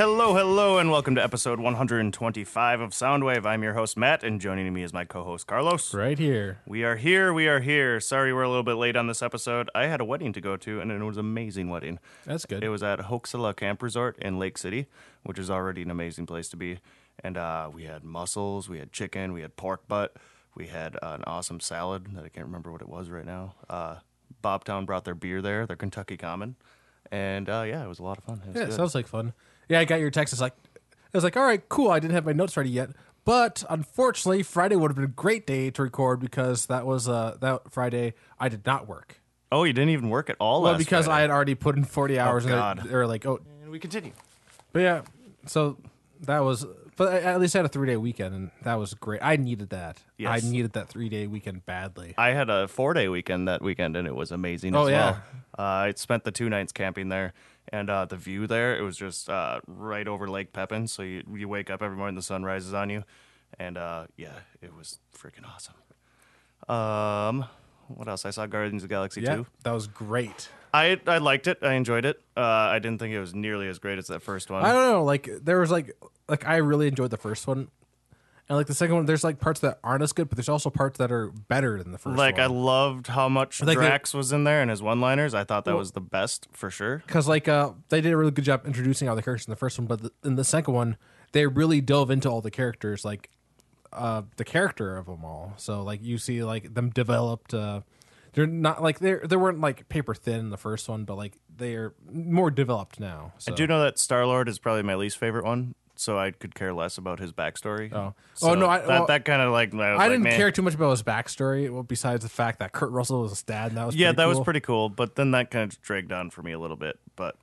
Hello, hello, and welcome to episode 125 of Soundwave. I'm your host, Matt, and joining me is my co host, Carlos. Right here. We are here, we are here. Sorry we're a little bit late on this episode. I had a wedding to go to, and it was an amazing wedding. That's good. It was at Hok-Si-La Camp Resort in Lake City, which is already an amazing place to be. And uh, we had mussels, we had chicken, we had pork butt, we had uh, an awesome salad that I can't remember what it was right now. Uh, Bobtown brought their beer there, their Kentucky Common. And uh, yeah, it was a lot of fun. Yeah, it good. sounds like fun. Yeah, I got your text. It's like, I was like, all right, cool. I didn't have my notes ready yet, but unfortunately, Friday would have been a great day to record because that was uh that Friday I did not work. oh, you didn't even work at all Well, last because I had already put in forty hours, and God. they- they were like, oh, And we continue. but yeah. So that was, but I- at least I had a three day weekend, and that was great. I needed that. Yes. I needed that three day weekend badly. I had a four day weekend that weekend, and it was amazing Oh, as yeah. well. Uh, I spent the two nights camping there, and uh, the view there, it was just uh, right over Lake Pepin. So you, you wake up every morning, the sun rises on you. And uh, yeah, it was freaking awesome. Um, what else? I saw Guardians of the Galaxy Yeah, 2. that was great. I, I liked it. I enjoyed it. Uh, I didn't think it was nearly as great as that first one. I don't know. Like there was like like I really enjoyed the first one, and like the second one, there's like parts that aren't as good, but there's also parts that are better than the first. like, I loved how much Like the- Drax was in there and his one liners. I thought that was the best for sure. because like uh they did a really good job introducing all the characters in the first one, but the, in the second one they really dove into all the characters, like uh the character of them all. So like you see like them developed. uh They're not like they they weren't like paper thin in the first one, but like they're more developed now. So. I do know that Star Lord is probably my least favorite one, so I could care less about his backstory. Oh. So Oh, no, I- that, well, that kind of like I, was I like, didn't meh. care too much about his backstory. Well, besides the fact that Kurt Russell was his dad, and that was Yeah, pretty that was cool. pretty cool, but then that kind of dragged on for me a little bit. But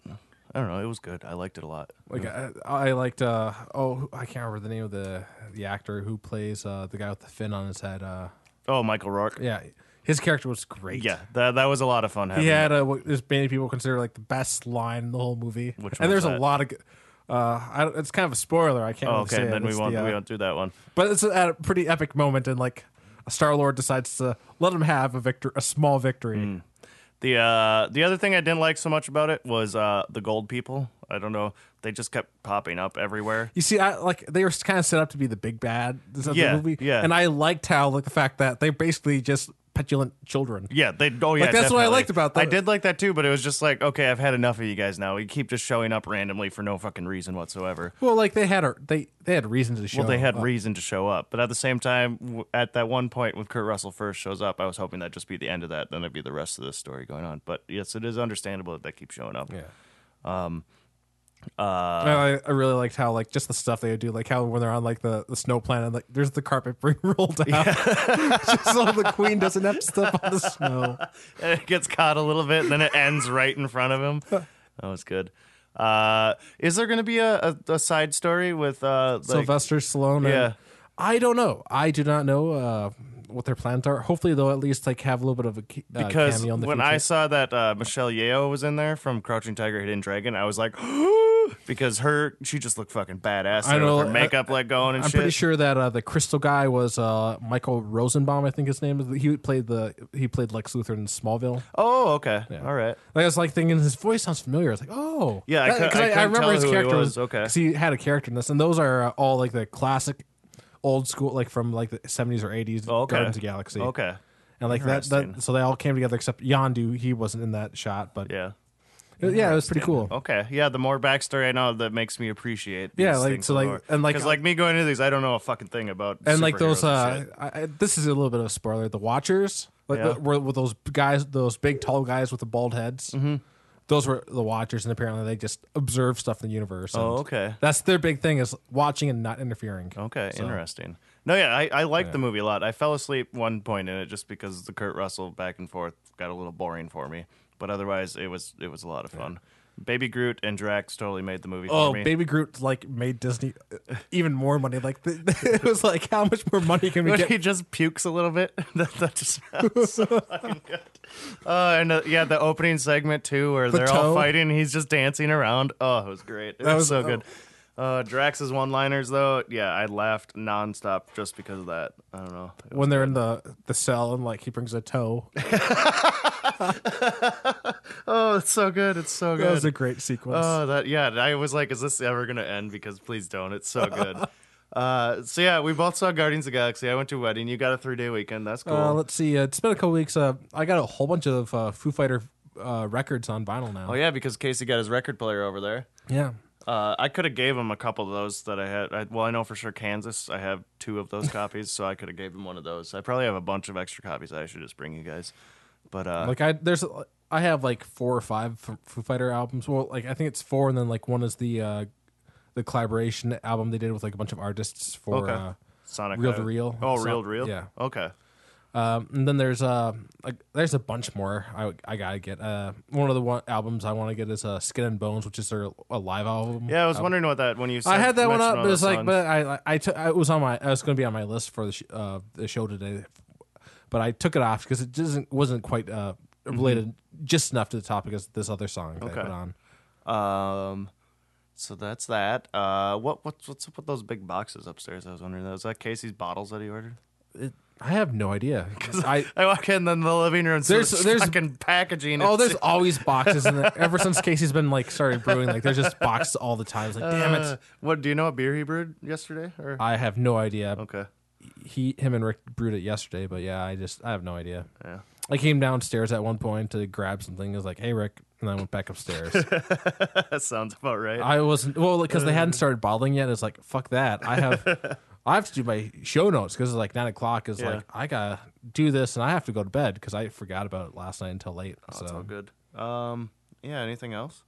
I don't know, it was good. I liked it a lot. Like I, I liked uh oh I can't remember the name of the the actor who plays uh the guy with the fin on his head uh Oh, Michael Rooker. yeah his character was great Yeah, that that was a lot of fun. Having he had a what is many people consider like the best line in the whole movie Which and one's there's a that? lot of good- uh I, it's kind of a spoiler I can't Oh, really okay, say it. then we It's won't the, uh, we won't do that one. but it's at a pretty epic moment and like Star Lord decides to let him have a victor a small victory Mm. The uh, the other thing I didn't like so much about it was uh, the gold people. I don't know, they just kept popping up everywhere. You see, I like they were kind of set up to be the big bad of Yeah, the movie, yeah. and I liked how like the fact that they're basically just petulant children. Yeah, they. Oh yeah, Like, that's what I liked about that. I did like that too, but it was just like, okay, I've had enough of you guys now. You keep just showing up randomly for no fucking reason whatsoever. Well, like they had a they they had reasons to show. Up. Well, they had up. reason to show up, but at the same time, at that one point when Kurt Russell first shows up, I was hoping that'd just be the end of that. Then it'd be the rest of the story going on. But yes, it is understandable that they keep showing up. Yeah. Um, Uh, I, I really liked how like just the stuff they would do, like how when they're on like the, the snow planet, like there's the carpet being rolled out, just so the queen doesn't have to step on the snow. and it gets caught a little bit, and then it ends right in front of him. That was good. Uh, is there going to be a, a, a side story with uh, like, Sylvester Stallone. and- Yeah. I don't know. I do not know uh, what their plans are. Hopefully, they'll at least like have a little bit of a uh, because cameo in the when future. I saw that uh, Michelle Yeoh was in there from Crouching Tiger, Hidden Dragon, I was like, because her she just looked fucking badass. I know, her makeup like going and I'm shit. pretty sure that uh, the crystal guy was uh, Michael Rosenbaum. I think his name is. He played the he played Lex Luthor in Smallville. Oh, okay, all right. Like, I was like thinking his voice sounds familiar. I was like, oh, Yeah, I That- cou- 'cause I I, couldn't remember his character was. Okay. 'cause he had a character in this, and those are uh, all like the classic old school, like from like the 70s or 80s Oh, okay. Guardians of the Galaxy. Okay, and like that, that, so they all came together except Yondu. He wasn't in that shot, but yeah. yeah, yeah it was pretty cool. Okay, yeah. The more backstory I know, that makes me appreciate. These Yeah, like, so, like- more. and, like, because like me going into these, I don't know a fucking thing about. and like those uh. I, I, this is a little bit of a spoiler the watchers like Yeah. the, were with those guys those big tall guys with the bald heads mm-hmm. Those were the watchers and apparently they just observe stuff in the universe oh, and Oh, okay. that's their big thing is watching and not interfering Okay, So- interesting. No, yeah, I, I liked the movie a lot. I fell asleep one point in it just because the Kurt Russell back and forth got a little boring for me. But otherwise, it was it was a lot of fun. Baby Groot and Drax totally made the movie Oh. Baby Groot like made Disney uh, even more money. Like the, it was like, how much more money can we When get? he just pukes a little bit. that, that just sounds so fucking good. Uh, and uh, yeah, the opening segment too, where The they're all fighting. He's just dancing around. Oh, it was great. It That was, was- so oh. good. Uh, Drax's one-liners though, yeah, I laughed nonstop just because of that. I don't know. When they're in the the cell and like he brings a toe. Oh, it's so good. It's so good. That was a great sequence. Oh, that yeah. I was like, is this ever gonna end? Because please don't. It's so good. uh, so yeah, we both saw Guardians of the Galaxy. I went to a wedding. You got a three day weekend. That's cool. Uh, let's see. Uh, it's been a couple weeks. Uh, I got a whole bunch of uh, Foo Fighter uh, records on vinyl now. oh yeah, because Casey got his record player over there. yeah. Uh, I could have gave him a couple of those that I had. I, well, I know for sure Kansas. I have two of those copies, so I could have gave him one of those. I probably have a bunch of extra copies. that I should just bring you guys. But uh, Like I there's I have like four or five Foo Fighter albums. Well, like I think it's four, and then like one is the uh, the collaboration album they did with like a bunch of artists for. Okay. Uh, Sonic Reel uh, to Reel. Oh, So- real to real. yeah. Okay. Um, and then there's uh like there's a bunch more I I gotta get. Uh, one of the one albums I want to get is uh, Skin and Bones, which is their a live album. Yeah, I was Um, wondering what that when you. Said, I had that one up, but it's like, songs. but I I, I took it was on my I was going to be on my list for the sh- uh, the show today, but I took it off because it doesn't wasn't quite uh related just enough to the topic as this other song I Mm-hmm. Put on. Um, so that's that. Uh, what what's what's up with those big boxes upstairs? I was wondering. Was that Casey's bottles that he ordered? It, I have no idea. because I I walk in then the living room. There's- There's fucking packaging. oh, there's always boxes, and ever since Casey's been like started brewing, like there's just boxes all the time. It's like, damn Uh, it, what do you know? What beer he brewed yesterday? Or I have no idea. okay, He, him, and Rick brewed it yesterday, but yeah, I just I have no idea. yeah. I came downstairs at one point to grab something. I was like, "Hey, Rick," and I went back upstairs. that sounds about right. I wasn't well because they hadn't started bottling yet. It's like fuck that. I have I have to do my show notes because it's like nine o'clock. Is Yeah. like I gotta do this and I have to go to bed because I forgot about it last night until late. Oh, so all good. Um, yeah. Anything else?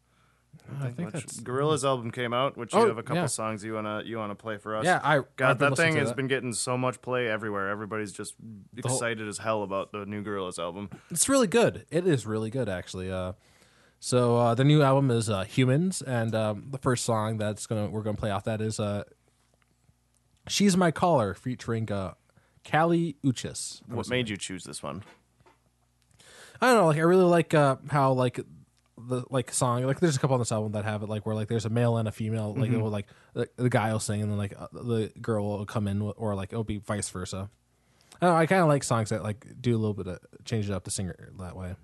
I think Much- that's Gorillaz' album came out, which you Oh, have a couple yeah. songs you wanna you wanna play for us. yeah. I God, that thing has that. been getting so much play everywhere. Everybody's just whole- excited as hell about the new Gorillaz album. It's really good. It is really good actually. Uh, so uh, the new album is uh, Humanz, and um, the first song that's gonna we're gonna play off that is uh, She's My Collar featuring uh, Kali Uchis. What made you choose this one? I don't know. Like I really like uh, how like the like song like there's a couple on this album that have it like where like there's a male and a female like it will like the, the guy will sing and then like uh, the girl will come in or like it'll be vice versa. I know, I kind of like songs that like do a little bit of change it up the singer that way.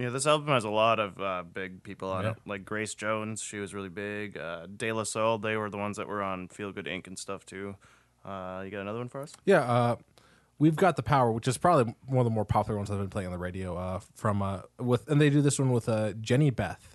Yeah, this album has a lot of uh, big people on Yeah. it. Like Grace Jones, she was really big. Uh, De La Soul, they were the ones that were on Feel Good Inc. and stuff too. Uh, you got another one for us? Yeah, uh, we've got the power, which is probably one of the more popular ones I've been playing on the radio. Uh, from uh, with and they do this one with uh, Jehnny Beth.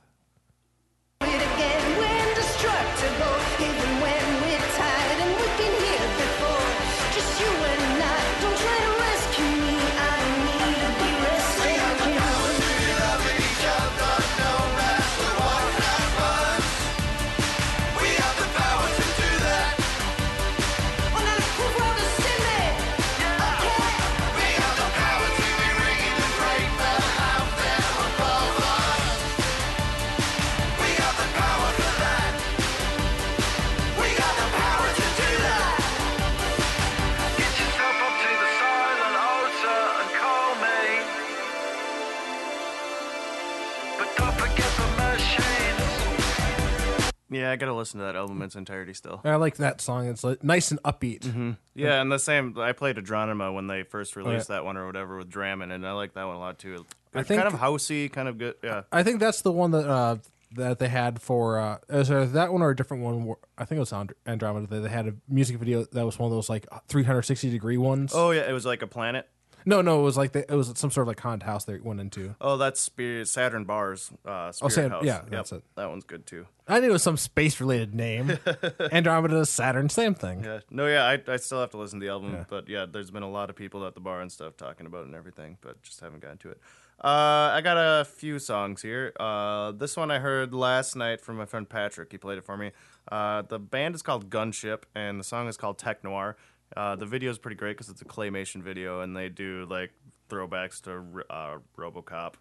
Yeah, I gotta listen to that album in its entirety still. I like that song. It's like, nice and upbeat. Yeah, and the same. I played Adronima when they first released Oh, yeah. that one or whatever with Drammond, and I like that one a lot too. I It's think- kind of housey, kind of good. Yeah, I think that's the one that uh, that they had for uh, that one or a different one? I think it was And- Andromeda. They, they had a music video that was one of those like 360 degree ones. Oh yeah, it was like a planet. No, no, it was like they, it was some sort of like haunted house they went into. Oh, that's Spirit Saturnz Barz. Uh, Spirit Saturn- House. yeah, that's it. That one's good too. I knew it was some space related name. Andromeda, Saturn, same thing. Yeah. No, yeah, I, I still have to listen to the album, Yeah. but yeah, there's been a lot of people at the bar and stuff talking about it and everything, but just haven't gotten to it. Uh, I got a few songs here. Uh, this one I heard last night from my friend Patrick. He played it for me. Uh, the band is called Gunship, and the song is called Tech Noir. Uh, the video is pretty great because it's a claymation video, and they do like throwbacks to uh, RoboCop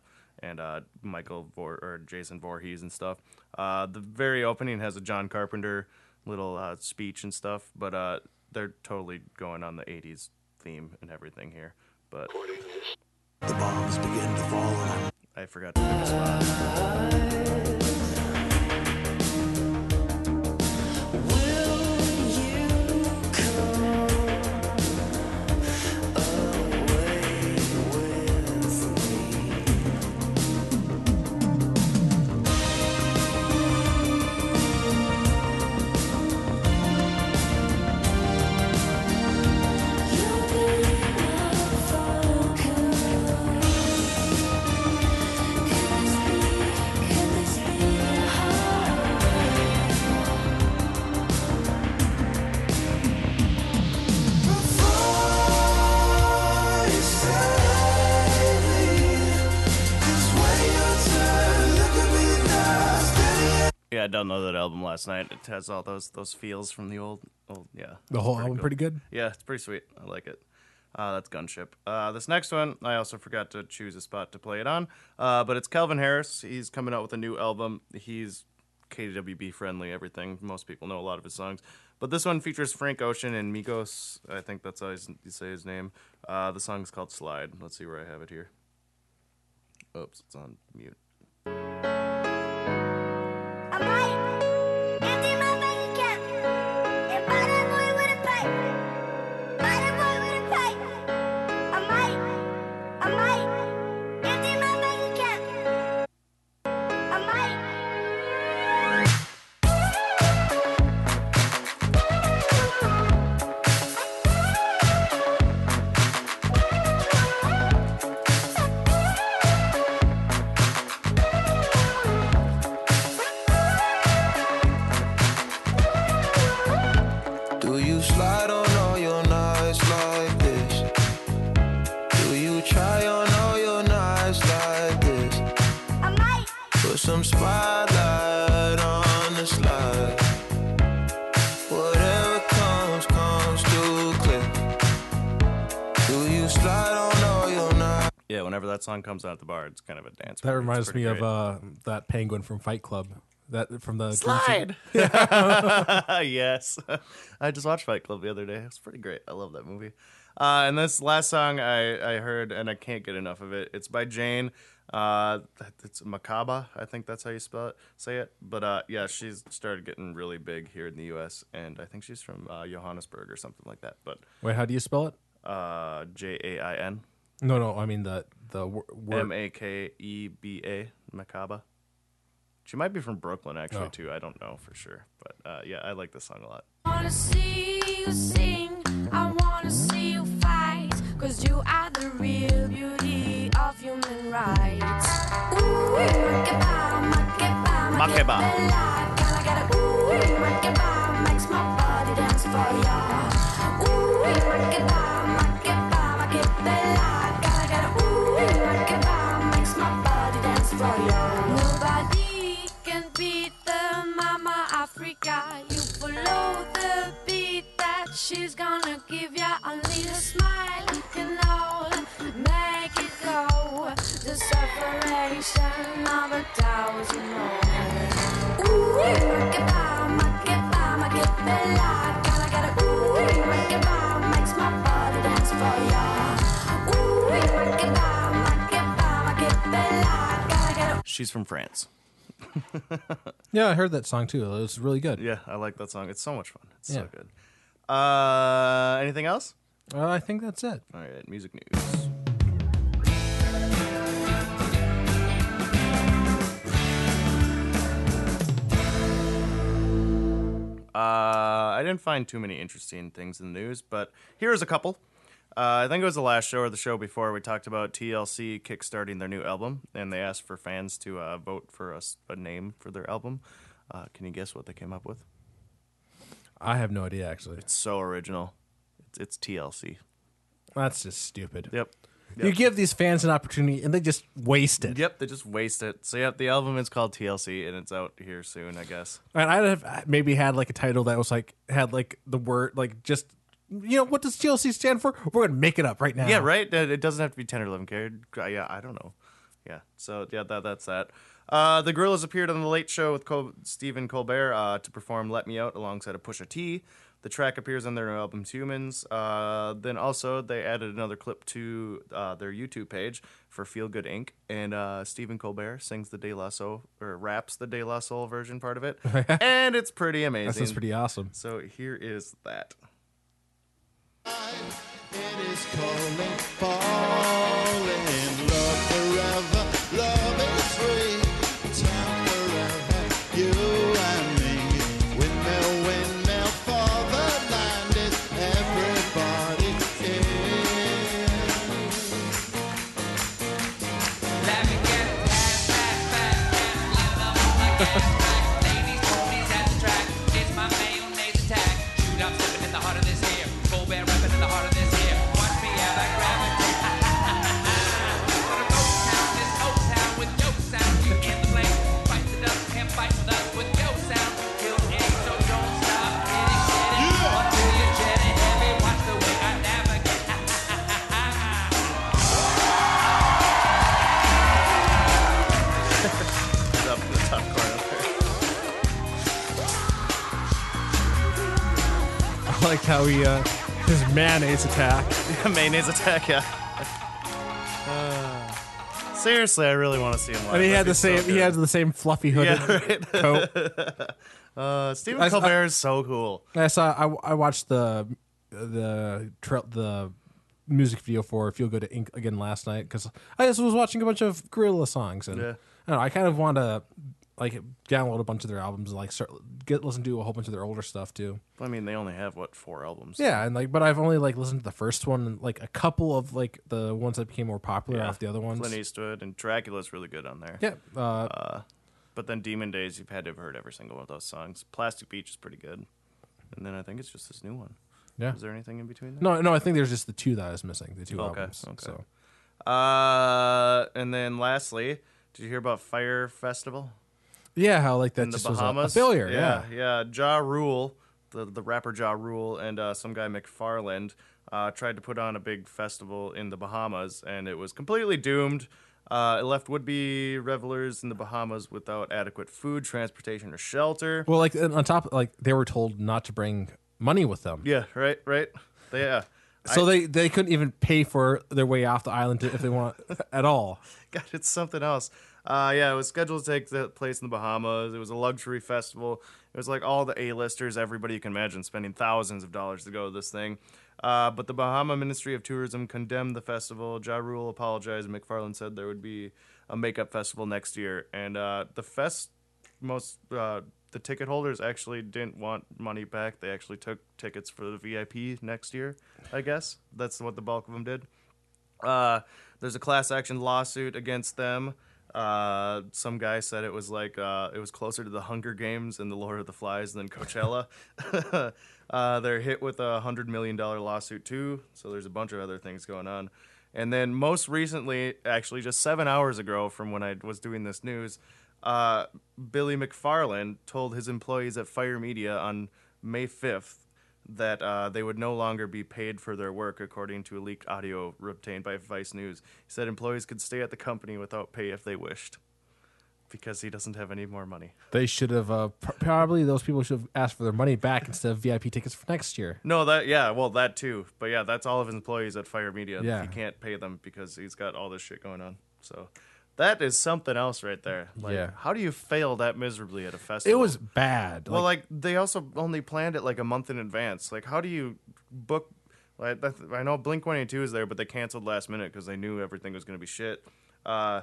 and uh, Michael Vor- or Jason Voorhees and stuff. Uh, the very opening has a John Carpenter little uh, speech and stuff, but uh, they're totally going on the '80s theme and everything here. But The bombs begin to fall I forgot to pick a spot. Know that album last night. It has all those those feels from the old old yeah. The whole Pretty album cool. pretty good. Yeah, it's pretty sweet. I like it. Uh, that's Gunship. Uh, this next one, I also forgot to choose a spot to play it on, uh, but it's Calvin Harris. He's coming out with a new album. He's KWB friendly, everything. Most people know a lot of his songs. But this one features Frank Ocean and Migos. I think that's how you say his name. Uh, the song is called Slide. Let's see where I have it here. Oops, it's on mute. Whenever that song comes out at the bar, it's kind of a dance. That party. Reminds pretty me of uh, that penguin from Fight Club. That from the Dream Slide. yes, I just watched Fight Club the other day. It's pretty great. I love that movie. Uh, and this last song I, I heard, and I can't get enough of it. It's by Jain. Uh, it's Makeba. I think that's how you spell it, say it. But uh, yeah, she's started getting really big here in the U.S. And I think she's from uh, Johannesburg or something like that. But Wait, how do you spell it? uh, J A I N No, no, I mean the the wor- word. M A K E B A Makeba. She might be from Brooklyn actually Oh. too. I don't know for sure, but uh, yeah, I like this song a lot. wanna see you sing. I wanna see you fight. Cause you are the real beauty of human rights. Ooh, makeba, makeba, Makeba. makeba. Can I get a ooh, makeba? Makes my body dance for ya. Ooh, makeba, makeba, she's gonna give ya. A little smile, you can all make it go. The separation of a thousand more. Ooh, makeba, makeba, makeba. Can I get a ooh, makeba? Makes my body dance for ya. Ooh, makeba, makeba, makeba. Can I get a She's from France. Yeah, I heard that song too. It was really good. Yeah, I like that song. It's so much fun. It's Yeah. so good. Uh, anything else? Uh, I think that's it. All right, music news. Uh, I didn't find too many interesting things in the news, but here's a couple. Uh, I think it was the last show or the show before we talked about TLC kickstarting their new album, and they asked for fans to uh, vote for a name for their album. Uh, can you guess what they came up with? I have no idea actually. It's so original. It's, it's TLC. That's just stupid. Yep. You give these fans an opportunity and they just waste it. Yep, they just waste it. So yep, the album is called TLC and it's out here soon, I guess. And I'd have maybe had like a title that was like had like the word like just you know what does TLC stand for? We're gonna make it up right now. Yeah, right. It doesn't have to be ten or eleven. Uh, Yeah, I don't know. Yeah, so yeah, that that's that. Uh, the Gorillaz appeared on the Late Show with Col- Stephen Colbert uh, to perform "Let Me Out" alongside a Pusha T. The track appears on their new album "Humanz." Uh, then also they added another clip to uh, their YouTube page for Feel Good Inc. And uh, Stephen Colbert sings the De La Soul or raps the De La Soul version part of it, and it's pretty amazing. That sounds pretty awesome. So here is that. How he uh his mayonnaise attack. mayonnaise attack, yeah. Uh, seriously, I really want to see him live. And he had That'd the be so same he good. had the same fluffy hooded Yeah, right. coat. Uh, Stephen I- Colbert is so cool. I saw I, I watched the the tra- the music video for Feel Good Inc. again last night because I just was watching a bunch of Gorillaz songs and Yeah. I don't know I kind of want to like download a bunch of their albums and like start get listen to a whole bunch of their older stuff too. I mean, they only have what four albums. Yeah, and like but I've only like listened to the first one and like a couple of like the ones that became more popular Yeah. off the other ones. Clint Eastwood and Dracula's really good on there. Yeah, uh, Uh, but then Demon Days, you've had to have heard every single one of those songs. Plastic Beach is pretty good. And then I think it's just this new one. yeah. Is there anything in between there? No, no, I think there's just the two that I was missing. The two Okay, albums. okay. So Uh, and then lastly, did you hear about Fyre Festival? Yeah, how like that in the just was a- a, failure. Yeah. yeah, yeah. Ja Rule, the the rapper Ja Rule, and uh, some guy McFarland uh, tried to put on a big festival in the Bahamas, and it was completely doomed. Uh, it left would-be revelers in the Bahamas without adequate food, transportation, or shelter. Well, like on top, like they were told not to bring money with them. Yeah, right, right. They, yeah. So they they couldn't even pay for their way off the island to, if they want at all. God, it's something else. Uh, yeah, it was scheduled to take place in the Bahamas. It was a luxury festival. It was like all the A-listers, everybody you can imagine, spending thousands of dollars to go to this thing. Uh, but the Bahama Ministry of Tourism condemned the festival. Ja Rule apologized, and McFarland said there would be a makeup festival next year. And uh, the fest, most uh, the ticket holders actually didn't want money back. They actually took tickets for the VIP next year. I guess that's what the bulk of them did. Uh, there's a class action lawsuit against them. Uh, some guy said it was like uh, it was closer to the Hunger Games and the Lord of the Flies than Coachella. uh, they're hit with a hundred million dollar lawsuit too. So there's a bunch of other things going on. And then most recently, actually just seven hours ago from when I was doing this news, uh, Billy McFarland told his employees at Fyre Media on May 5th that uh, they would no longer be paid for their work, according to a leaked audio obtained by Vice News. He said employees could stay at the company without pay if they wished, because he doesn't have any more money. They should have uh, pr- probably those people should have asked for their money back instead of VIP tickets for next year. No, that yeah, well that too, but yeah, that's all of his employees at Fyre Media. Yeah. he can't pay them because he's got all this shit going on. So that is something else right there. Like, Yeah. how do you fail that miserably at a festival? It was bad. Well, like they also only planned it like a month in advance. Like, how do you book? Like, I know Blink One Eighty Two is there, but they canceled last minute because they knew everything was going to be shit. Uh,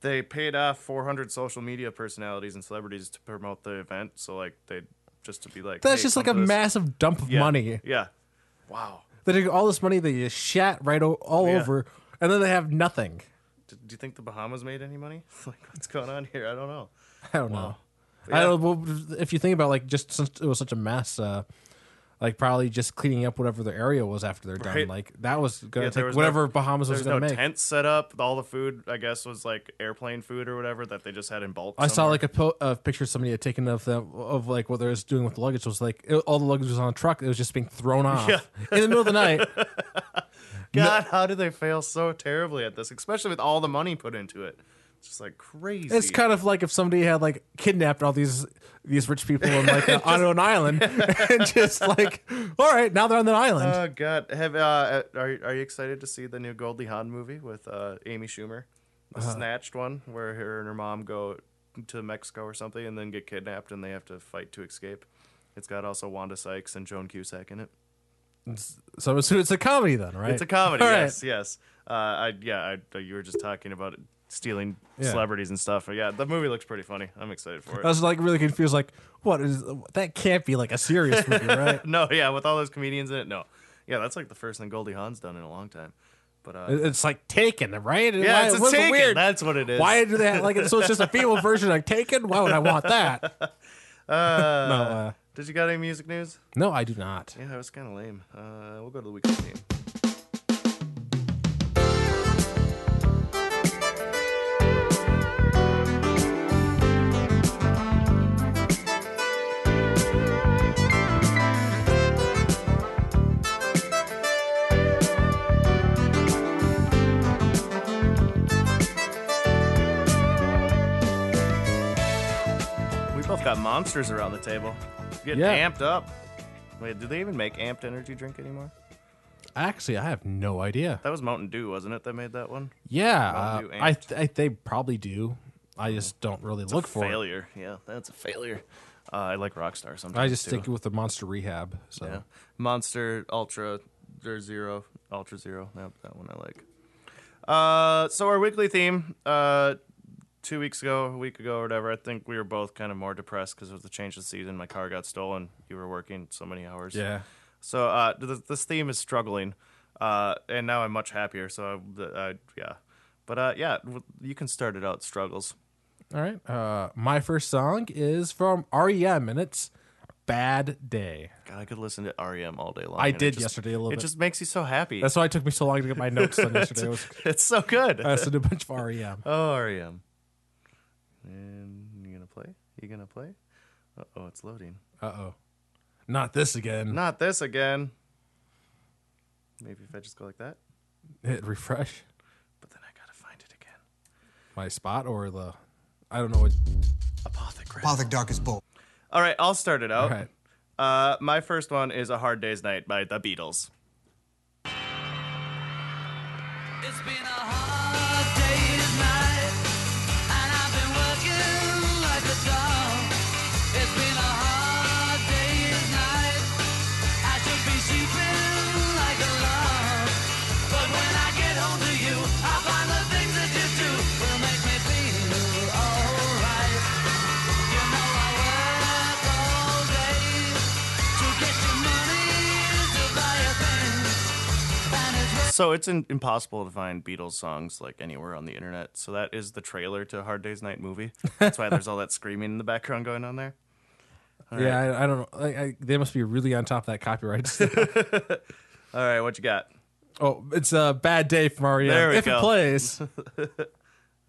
they paid off 400 social media personalities and celebrities to promote the event. So like they just to be like that's "Hey, just like a this." massive dump of Yeah. money. Yeah. Wow. They took all this money they just shat right o- all Yeah. over, and then they have nothing. Do, you think the Bahamas made any money? like, what's going on here? I don't know. I don't know. But I don't. Well, if you think about like just since it was such a mess, uh, like probably just cleaning up whatever the area was after they're done. Right. Like that was gonna Yeah, take was whatever no- Bahamas was There's gonna no make. tent set up. All the food, I guess, was like airplane food or whatever that they just had in bulk. I saw like a, po- a picture somebody had taken of them of like what they was doing with the luggage was like it- all the luggage was on a truck. It was just being thrown off Yeah. in the middle of the night. God, how do they fail so terribly at this? Especially with all the money put into it. It's just like crazy. It's kind of like if somebody had like kidnapped all these these rich people in like uh, on an island and just like, all right, now they're on the island. Oh God! Have uh, are are you excited to see the new Goldie Hawn movie with uh, Amy Schumer, the Uh-huh. Snatched one, where her and her mom go to Mexico or something and then get kidnapped and they have to fight to escape. It's got also Wanda Sykes and Joan Cusack in it. So it's, it's a comedy then, right? It's a comedy. All right. yes, yes. Uh, I yeah. I, you were just talking about it, stealing Yeah. celebrities and stuff. Yeah, the movie looks pretty funny. I'm excited for it. I was like really confused. Like, what is that? Can't be like a serious movie, right? no, yeah, with all those comedians in it, no. Yeah, that's like the first thing Goldie Hawn's done in a long time. But uh, It's like Taken, right? yeah, Why- it's a Taken. weird. That's what it is. Why do they have, like? So it's just a female version of Taken. Why would I want that? Uh, No, uh, Did you got any music news? no, I do not. Yeah, it was kind of lame. Uh, we'll go to the weekly theme. We both got monsters around the table. Getting Yeah. amped up. Wait, do they even make amped energy drink anymore? Actually, I have no idea. That was Mountain Dew, wasn't it? That made that one. Yeah, uh, I, amped. I they probably do. I just don't really look for it. failure. Yeah, that's a failure. Uh, I like Rockstar sometimes. I just too. stick with the Monster Rehab. So Yeah. Monster Ultra Zero Ultra Zero. That, that one I like. Uh, so our weekly theme. Uh, two weeks ago, a week ago, or whatever. I think we were both kind of more depressed because it was the change of season. My car got stolen. You were working so many hours. yeah. So uh, th- this theme is struggling, uh, and now I'm much happier. So I, I yeah, but uh, yeah, you can start it out. Struggles. All right. Uh, my first song is from REM, and it's "Bad Day." God, I could listen to REM all day long. I did just- yesterday a little bit. It bit. just makes you so happy. That's why it took me so long to get my notes done yesterday. Was it's so good. I listened to a bunch of REM. Oh, REM. And you gonna play? You gonna play? Uh oh, it's loading. Uh oh, not this again. Not this again. Maybe if I just go like that, Hit refresh but then I gotta find it again. my spot or the. I don't know what. Apothecary. Apothic Dark is bull. All right, I'll start it out. right. Uh, my first one is "A Hard Day's Night" by the Beatles. It's been So it's in, impossible to find Beatles songs like anywhere on the internet. So that is the trailer to "Hard Day's Night" movie. That's why there's all that screaming in the background going on there. yeah, I, I don't know. I, I, they must be really on top of that copyright stuff. All right, what you got? oh, it's a bad day from REM. There we if go. it plays,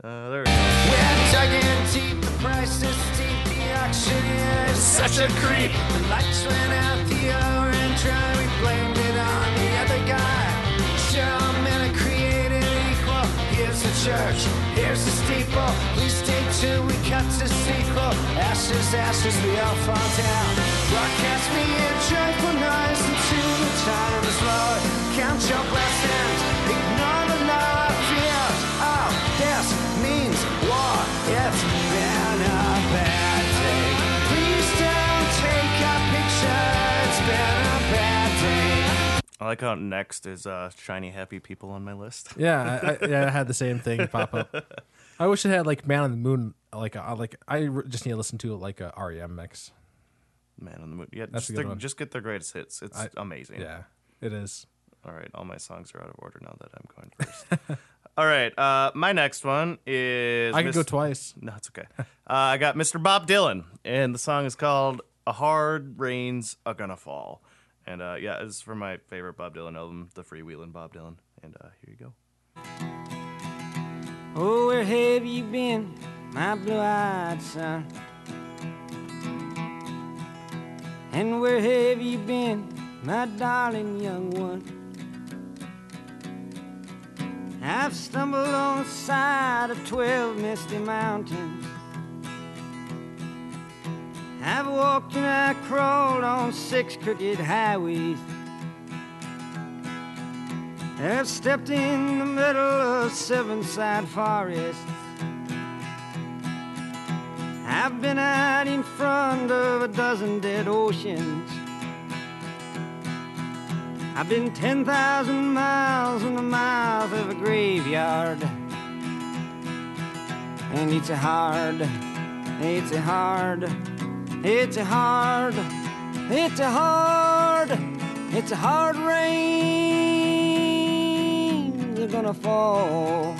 Uh, there we go. We're tugging deep, the price is steep, the auctioneer is such a creep. The lights went out, the orange dry, we blamed church, here's the steeple. We stay tuned, we cut to sequel. Ashes, ashes, we all fall down. Broadcast me in joyful noise until the time is low. Count your blessings, I like how next is uh, "Shiny Happy People" on my list. yeah, I, I, yeah, I had the same thing pop up. I wish it had like "Man on the Moon." Like, I like I re- just need to listen to like a REM mix. Man on the Moon. Yeah, That's just, a good the- one. just get their greatest hits. It's I- amazing. Yeah, it is. All right, all my songs are out of order now that I'm going first. all right, uh, my next one is. I can Miss- go twice. No, it's okay. uh, I got Mr. Bob Dylan, and the song is called "A Hard Rain's a Gonna Fall," And uh, yeah, it's from my favorite Bob Dylan album, The Freewheelin' Bob Dylan. And uh, here you go. Oh, where have you been, my blue-eyed son? And where have you been, my darling young one? I've stumbled on the side of twelve misty mountains. I've walked and I crawled on six crooked highways. I've stepped in the middle of seven side forests. I've been out in front of a dozen dead oceans. I've been 10,000 miles in the mouth of a graveyard. And it's a hard, it's a hard, it's a hard, it's a hard, it's a hard rain. You're gonna fall.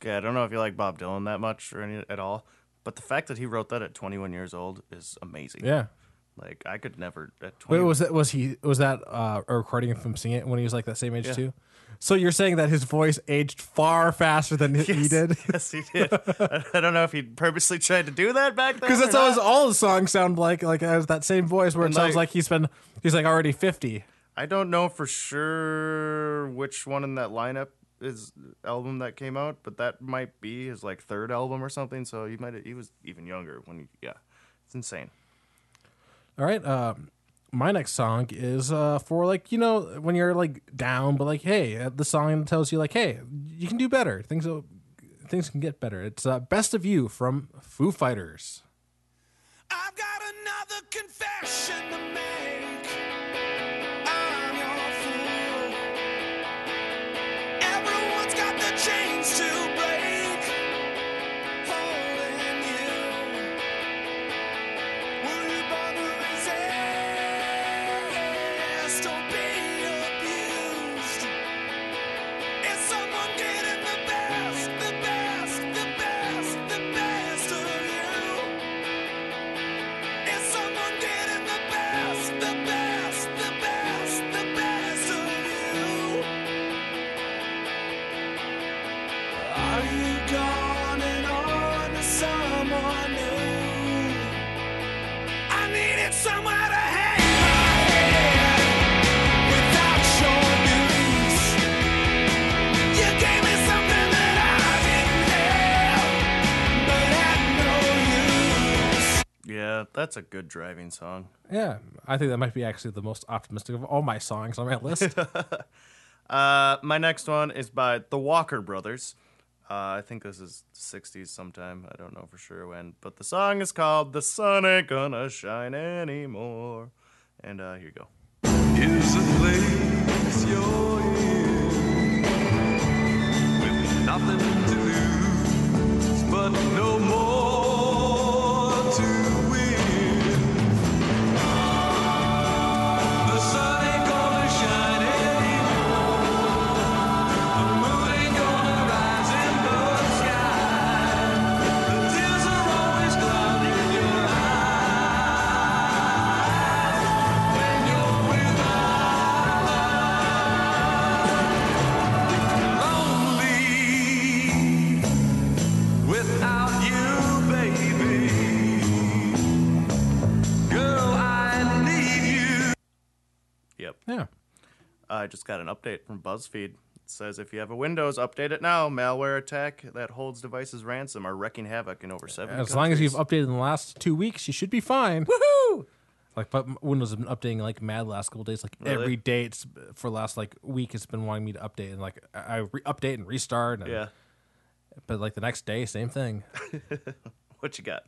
Okay, I don't know if you like Bob Dylan that much or any at all, but the fact that he wrote that at 21 years old is amazing. Yeah. Like I could never at Wait, 20. was that was he was that uh, a recording of him singing it when he was like that same age Yeah. too? So you're saying that his voice aged far faster than he did? yes, he did. I don't know if he purposely tried to do that back then. Because that's how his, all his songs sound like. Like has that same voice where it And, sounds like- like he's been he's like already fifty. I don't know for sure which one in that lineup is album that came out, but that might be his like third album or something. So he might he was even younger when he yeah, it's insane. All right. Uh, my next song is uh, for like you know when you're like down, but like hey, uh, the song tells you like hey, you can do better. Things will, things can get better. It's uh, "Best of You" from Foo Fighters. I've got another confession to make. I'm your fool. Everyone's got the chains to break. That's a good driving song. Yeah, I think that might be actually the most optimistic of all my songs on my list. Uh, my next one is by the Walker Brothers. Uh, I think this is 60s sometime. I don't know for sure when, but the song is called "The Sun Ain't Gonna Shine Anymore." And uh, here you go. is a place you're in with nothing I just got an update from BuzzFeed. It says if you have a Windows, update it now. Malware attack that holds devices ransom are wrecking havoc in over seven. As long as you've updated in the last two weeks, you should be fine. Woohoo! Like, but Windows has been updating like mad the last couple days. Like Really? every day, it's for the last like week, it's been wanting me to update and like I I re- update and restart. And, yeah. But like the next day, same thing. What you got?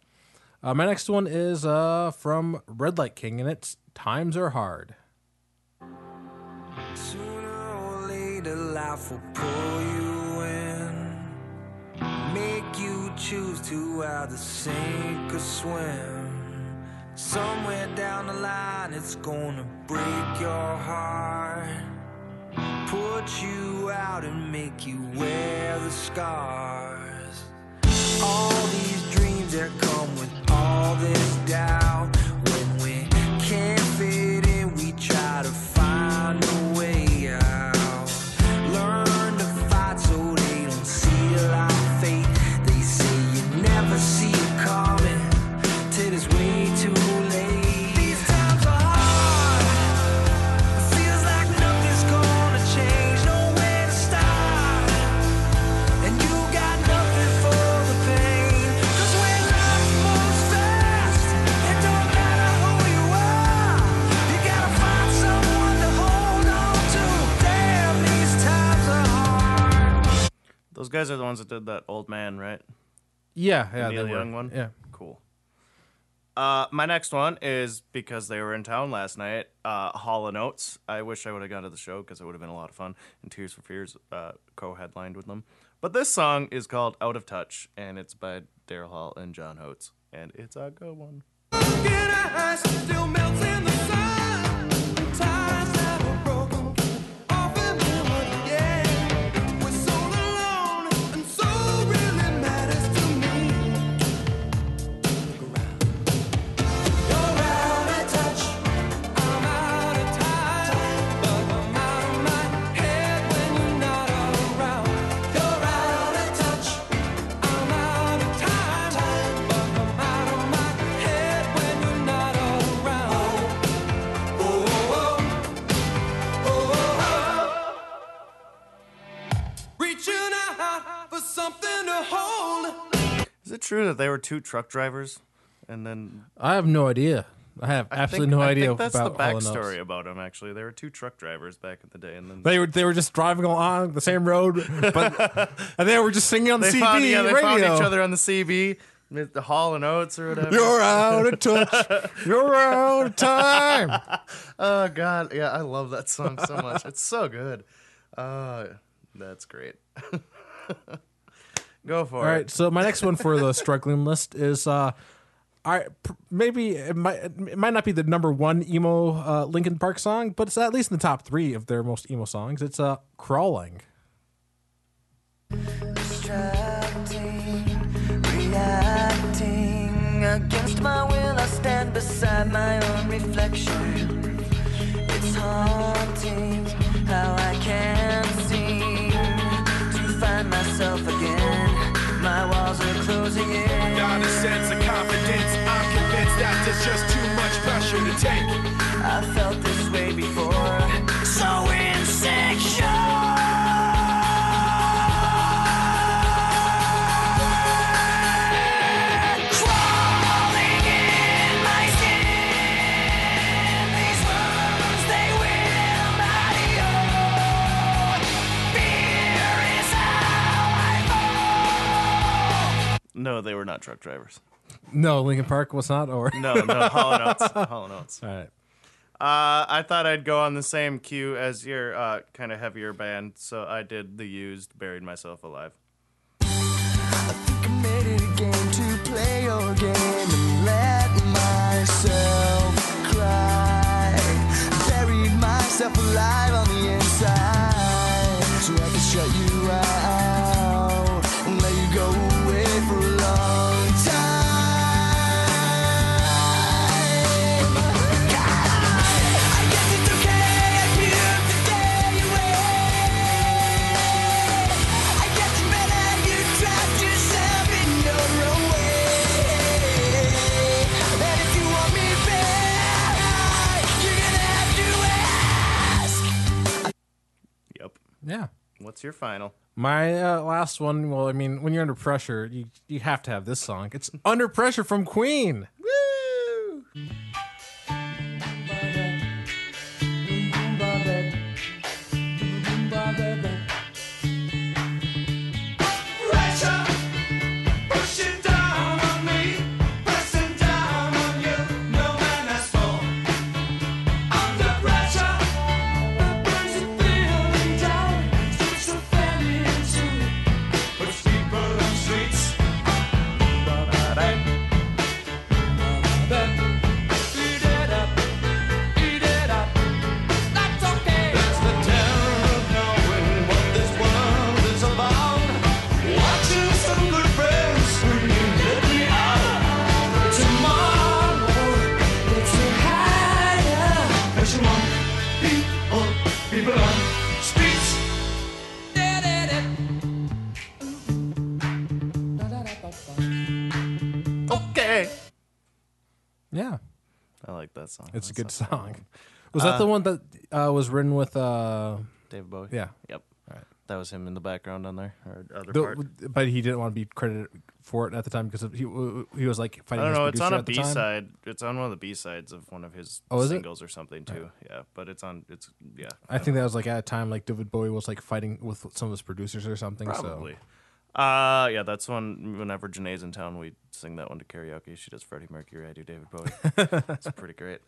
Uh, my next one is uh, from Red Light King, and it's "Times Are Hard." Sooner or later, life will pull you in, make you choose to either sink or swim. Somewhere down the line, it's gonna break your heart, put you out and make you wear the scars. All these dreams that come with all this doubt guys are the ones that did that old man, right? Yeah, yeah, Neil they were. Young one? Yeah. Cool. Uh, my next one is because they were in town last night. Uh, Hall and Oates. I wish I would have gone to the show because it would have been a lot of fun. And Tears for Fears uh, co-headlined with them. But this song is called "Out of Touch" and it's by Daryl Hall and John Oates, and it's a good one. True that they were two truck drivers, and then I have no idea. I have I absolutely think- no I idea think that's about the Oates. backstory about them. Actually, they were two truck drivers back in the day, and then They were they were just driving along the same road, but and they were just singing on the they CB found, yeah, they radio. found each other on the CB, the Hall and Oates or whatever. You're out of touch. You're out of time. Oh God, yeah, I love that song so much. It's so good. Uh, that's great. Go for All it. All right. so my next one for the struggling list is uh, I maybe it might it might not be the number one emo uh, Linkin Park song, but it's at least in the top three of their most emo songs. It's uh, crawling. against my will. I stand beside my own reflection. It's haunting how I can't seem to find myself again. My walls are closing in. Not a sense of confidence. I'm convinced that there's just too much pressure to take. I felt this way before. So No, they were not truck drivers. No, Linkin Park was not. Or No, no, Hall and Oates. Hall and Oates. All right. Uh, I thought I'd go on the same cue as your uh, kind of heavier band, so I did the used "Buried Myself Alive." What's your final? My uh, last one. Well, I mean, when you're under pressure, you you have to have this song. It's "Under Pressure" from Queen. Woo! Song. it's a good not song. one. Was that Uh, the one that uh, was written with? Uh, David Bowie. yeah, Yep. That was him in the background on there, or other The- part. but he didn't want to be credited for it at the time because he he was like I fighting. don't his know. It's on producer a at the B time. side. It's on one of the B sides of one of his Oh, is it? singles or something too. Yeah, but it's on. It's yeah. I think that was like at a time like David Bowie was like fighting with some of his producers or something. Probably. Uh, yeah, that's one. Whenever Janae's in town, we sing that one to karaoke. She does Freddie Mercury. I do David Bowie. it's pretty great.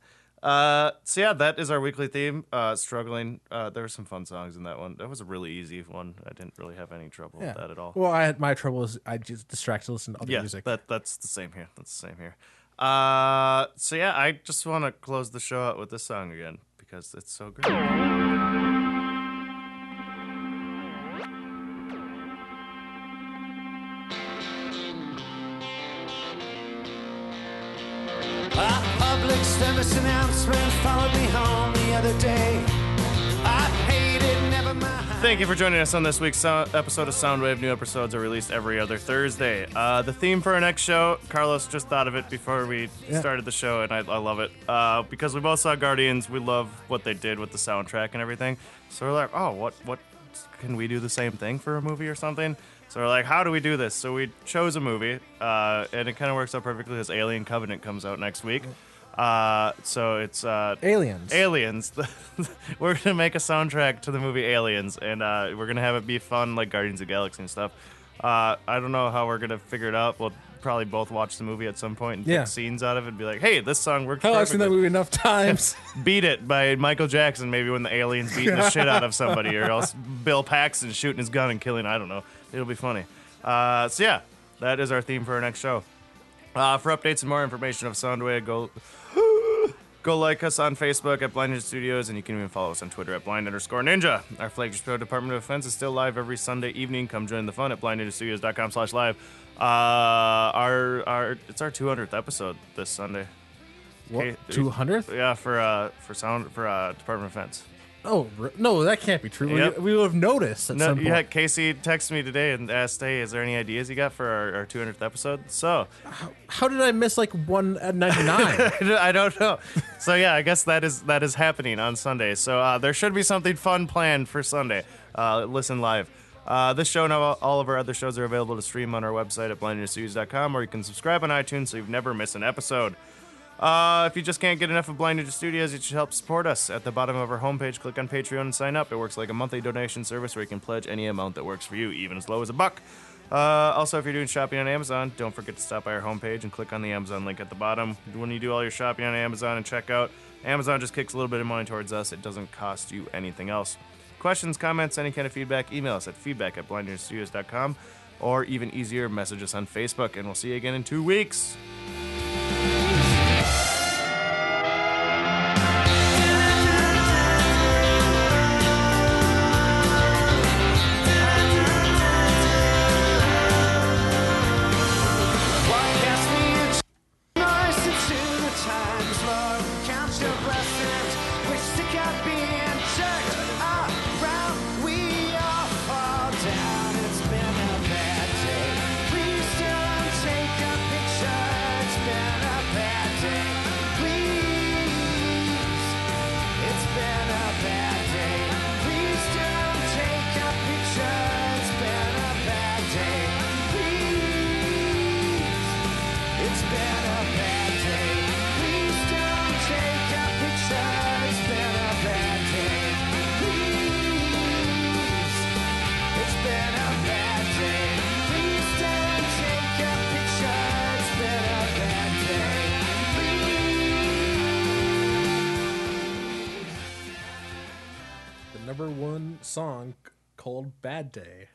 Uh, so yeah, that is our weekly theme. Uh, struggling. Uh, there were some fun songs in that one. That was a really easy one. I didn't really have any trouble Yeah. with that at all. Well, I had my trouble is I just distract to listen to other yeah, music. that that's the same here. That's the same here. Uh, so yeah, I just want to close the show out with this song again because it's so great. Service announcement followed me home the other day. I hated never mind. Thank you for joining us on this week's episode of Soundwave. New episodes are released every other Thursday. Uh, the theme for our next show, Carlos just thought of it before we Yeah. started the show, and I, I love it. Uh, because we both saw Guardians, we love what they did with the soundtrack and everything. So we're like, oh, what, what, can we do the same thing for a movie or something? So we're like, how do we do this? So we chose a movie, uh, and it kind of works out perfectly because Alien Covenant comes out next week. Uh, so it's uh, Aliens. Aliens. we're gonna make a soundtrack to the movie Aliens, and uh, we're gonna have it be fun like Guardians of the Galaxy and stuff. Uh, I don't know how we're gonna figure it out. We'll probably both watch the movie at some point and Yeah. pick scenes out of it and be like, "Hey, this song works." Hell, I've seen that perfectly." movie enough times. Beat It by Michael Jackson, maybe when the aliens beating the shit out of somebody, or else Bill Paxton shooting his gun and killing. I don't know. It'll be funny. Uh, so yeah, that is our theme for our next show. Uh, for updates and more information of Soundwave, go go like us on Facebook at Blind Ninja Studios, and you can even follow us on Twitter at blind underscore ninja. Our flagship show, Department of Defense, is still live every Sunday evening. Come join the fun at blindninjastudios.com slash live. Uh, our our it's our 200th episode this Sunday. Two hundredth? yeah, for uh for sound for uh Department of Defense. Oh no, that can't be true. Yep. We, we would have noticed at No, some point. yeah, Casey texted me today and asked, "Hey, is there any ideas you got for our, our 200th episode?" So How did I miss like one at ninety nine? I don't know. So yeah, I guess that is that is happening on Sunday. So uh, there should be something fun planned for Sunday. Uh, listen live. Uh, this show and all of our other shows are available to stream on our website at blindninjastudios.com, or you can subscribe on iTunes so you've never miss an episode. Uh, if you just can't get enough of Blind Ninja Studios, you should help support us. At the bottom of our homepage, click on Patreon and sign up. It works like a monthly donation service where you can pledge any amount that works for you, even as low as a buck. Uh, also, if you're doing shopping on Amazon, don't forget to stop by our homepage and click on the Amazon link at the bottom. When you do all your shopping on Amazon and check out, Amazon just kicks a little bit of money towards us. It doesn't cost you anything else. Questions, comments, any kind of feedback, email us at feedback at blindninjastudios.com or even easier, message us on Facebook. And we'll see you again in two weeks. "Bad Day."